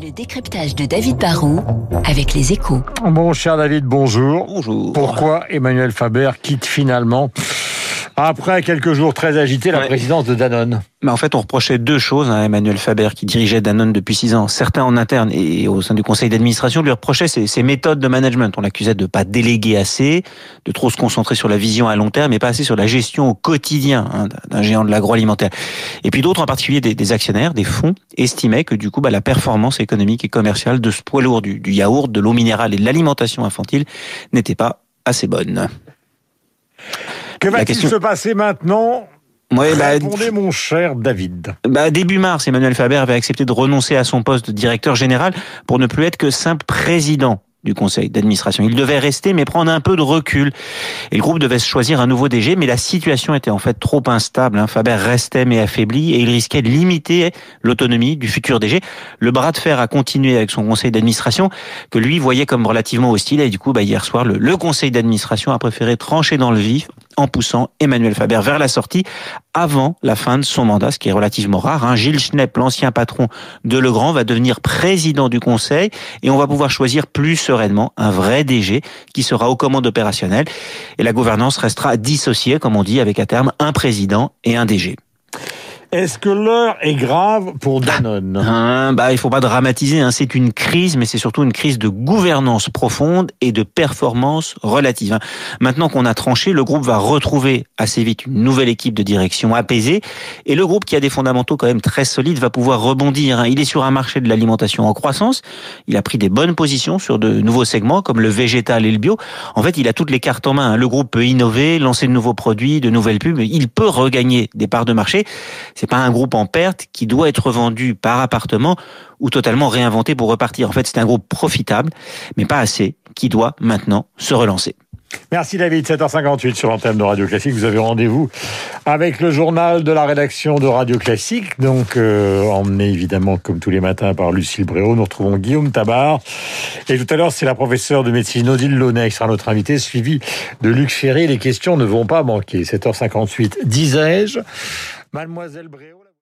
Le décryptage de David Barrault avec les échos. Mon cher David, bonjour. Bonjour. Pourquoi Emmanuel Faber quitte finalement, après quelques jours très agités, la Ouais. présidence de Danone Mais en fait, on reprochait deux choses à Emmanuel Faber, qui dirigeait Danone depuis six ans. Certains en interne et au sein du conseil d'administration lui reprochaient ses, ses méthodes de management. On l'accusait de pas déléguer assez, de trop se concentrer sur la vision à long terme et pas assez sur la gestion au quotidien hein, d'un géant de l'agroalimentaire. Et puis d'autres, en particulier des, des actionnaires, des fonds, estimaient que du coup, bah, la performance économique et commerciale de ce poids lourd du, du yaourt, de l'eau minérale et de l'alimentation infantile n'était pas assez bonne. Que va-t-il question- se passer maintenant Ouais, bah, Répondez, mon cher David. Bah, début mars, Emmanuel Faber avait accepté de renoncer à son poste de directeur général pour ne plus être que simple président du conseil d'administration. Il devait rester mais prendre un peu de recul. Et le groupe devait se choisir un nouveau DG, mais la situation était en fait trop instable. hein. Faber restait mais affaibli et il risquait de limiter l'autonomie du futur DG. Le bras de fer a continué avec son conseil d'administration que lui voyait comme relativement hostile. Et du coup, bah, hier soir, le, le conseil d'administration a préféré trancher dans le vif en poussant Emmanuel Faber vers la sortie avant la fin de son mandat, ce qui est relativement rare. hein. Gilles Schnepp, l'ancien patron de Legrand, va devenir président du conseil et on va pouvoir choisir plus sereinement un vrai DG qui sera aux commandes opérationnelles et la gouvernance restera dissociée, comme on dit, avec à terme un président et un DG. Est-ce que l'heure est grave pour Danone? Hein, bah, il faut pas dramatiser, hein. c'est une crise, mais c'est surtout une crise de gouvernance profonde et de performance relative. hein. Maintenant qu'on a tranché, le groupe va retrouver assez vite une nouvelle équipe de direction apaisée, et le groupe qui a des fondamentaux quand même très solides va pouvoir rebondir. Il est sur un marché de l'alimentation en croissance, il a pris des bonnes positions sur de nouveaux segments comme le végétal et le bio. En fait, il a toutes les cartes en main. Le groupe peut innover, lancer de nouveaux produits, de nouvelles pubs, il peut regagner des parts de marché. C'est pas un groupe en perte qui doit être vendu par appartement ou totalement réinventé pour repartir. En fait, c'est un groupe profitable, mais pas assez, qui doit maintenant se relancer. Merci David, 7h58 sur l'antenne de Radio Classique. Vous avez rendez-vous avec le journal de la rédaction de Radio Classique. Donc, euh, emmené évidemment, comme tous les matins, par Lucille Bréau. Nous retrouvons Guillaume Tabar. Et tout à l'heure, c'est la professeure de médecine Odile Launay qui sera notre invitée, suivie de Luc Ferry. Les questions ne vont pas manquer. 7h58, disais-je. Mademoiselle Bréau.